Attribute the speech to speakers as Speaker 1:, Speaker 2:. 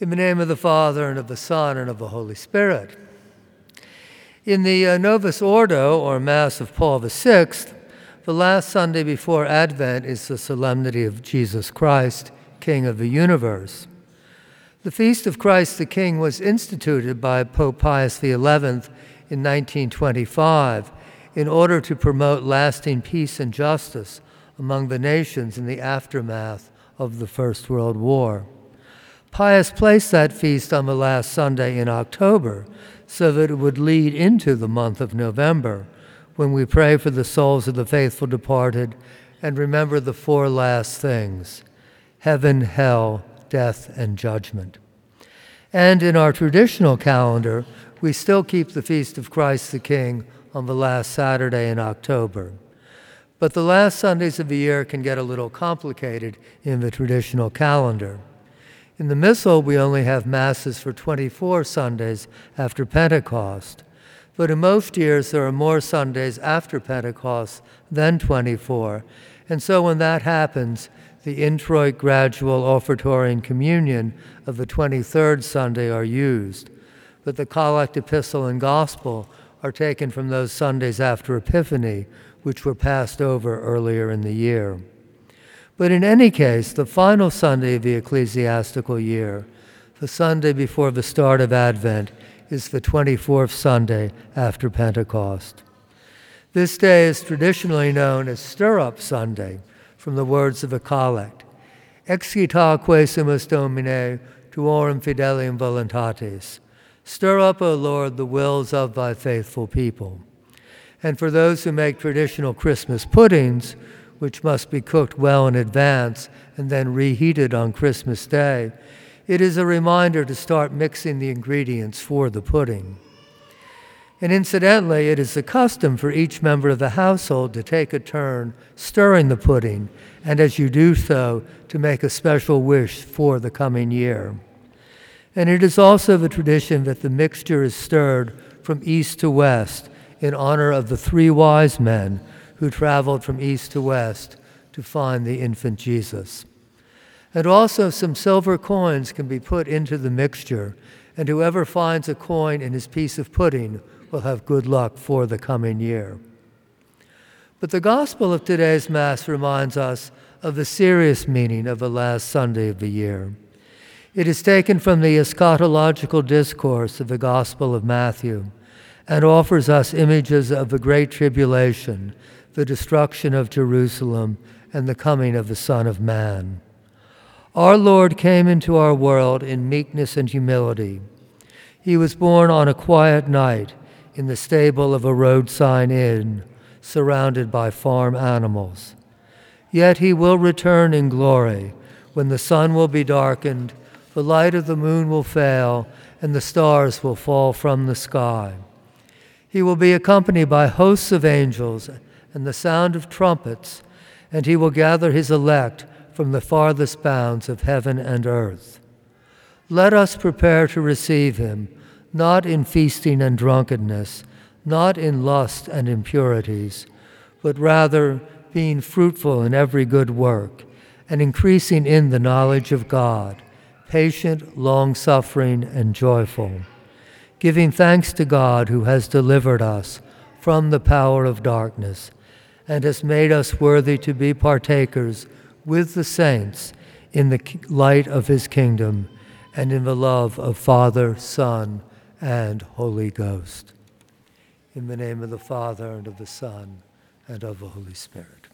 Speaker 1: In the name of the Father, and of the Son, and of the Holy Spirit. In the uh, Novus Ordo, or Mass of Paul VI, the last Sunday before Advent is the solemnity of Jesus Christ, King of the universe. The Feast of Christ the King was instituted by Pope Pius XI in 1925 in order to promote lasting peace and justice among the nations in the aftermath of the First World War. Pius placed that feast on the last Sunday in October so that it would lead into the month of November when we pray for the souls of the faithful departed and remember the four last things heaven, hell, death, and judgment. And in our traditional calendar, we still keep the Feast of Christ the King on the last Saturday in October. But the last Sundays of the year can get a little complicated in the traditional calendar. In the Missal, we only have Masses for 24 Sundays after Pentecost. But in most years, there are more Sundays after Pentecost than 24. And so when that happens, the introit, gradual, offertory, and communion of the 23rd Sunday are used. But the collect, epistle, and gospel are taken from those Sundays after Epiphany, which were passed over earlier in the year. But in any case, the final Sunday of the ecclesiastical year, the Sunday before the start of Advent, is the 24th Sunday after Pentecost. This day is traditionally known as Stir Up Sunday, from the words of the collect Excita quesumus Domine tuorum fidelium voluntates. Stir up, O Lord, the wills of thy faithful people. And for those who make traditional Christmas puddings, which must be cooked well in advance and then reheated on Christmas Day, it is a reminder to start mixing the ingredients for the pudding. And incidentally, it is the custom for each member of the household to take a turn stirring the pudding, and as you do so, to make a special wish for the coming year. And it is also the tradition that the mixture is stirred from east to west in honor of the three wise men who traveled from east to west to find the infant Jesus. And also, some silver coins can be put into the mixture, and whoever finds a coin in his piece of pudding will have good luck for the coming year. But the gospel of today's Mass reminds us of the serious meaning of the last Sunday of the year. It is taken from the eschatological discourse of the Gospel of Matthew and offers us images of the Great Tribulation the destruction of Jerusalem, and the coming of the Son of Man. Our Lord came into our world in meekness and humility. He was born on a quiet night in the stable of a roadside inn, surrounded by farm animals. Yet he will return in glory when the sun will be darkened, the light of the moon will fail, and the stars will fall from the sky. He will be accompanied by hosts of angels and the sound of trumpets, and he will gather his elect from the farthest bounds of heaven and earth. Let us prepare to receive him, not in feasting and drunkenness, not in lust and impurities, but rather being fruitful in every good work, and increasing in the knowledge of God, patient, long suffering, and joyful, giving thanks to God who has delivered us from the power of darkness and has made us worthy to be partakers with the saints in the light of his kingdom and in the love of Father, Son, and Holy Ghost. In the name of the Father, and of the Son, and of the Holy Spirit.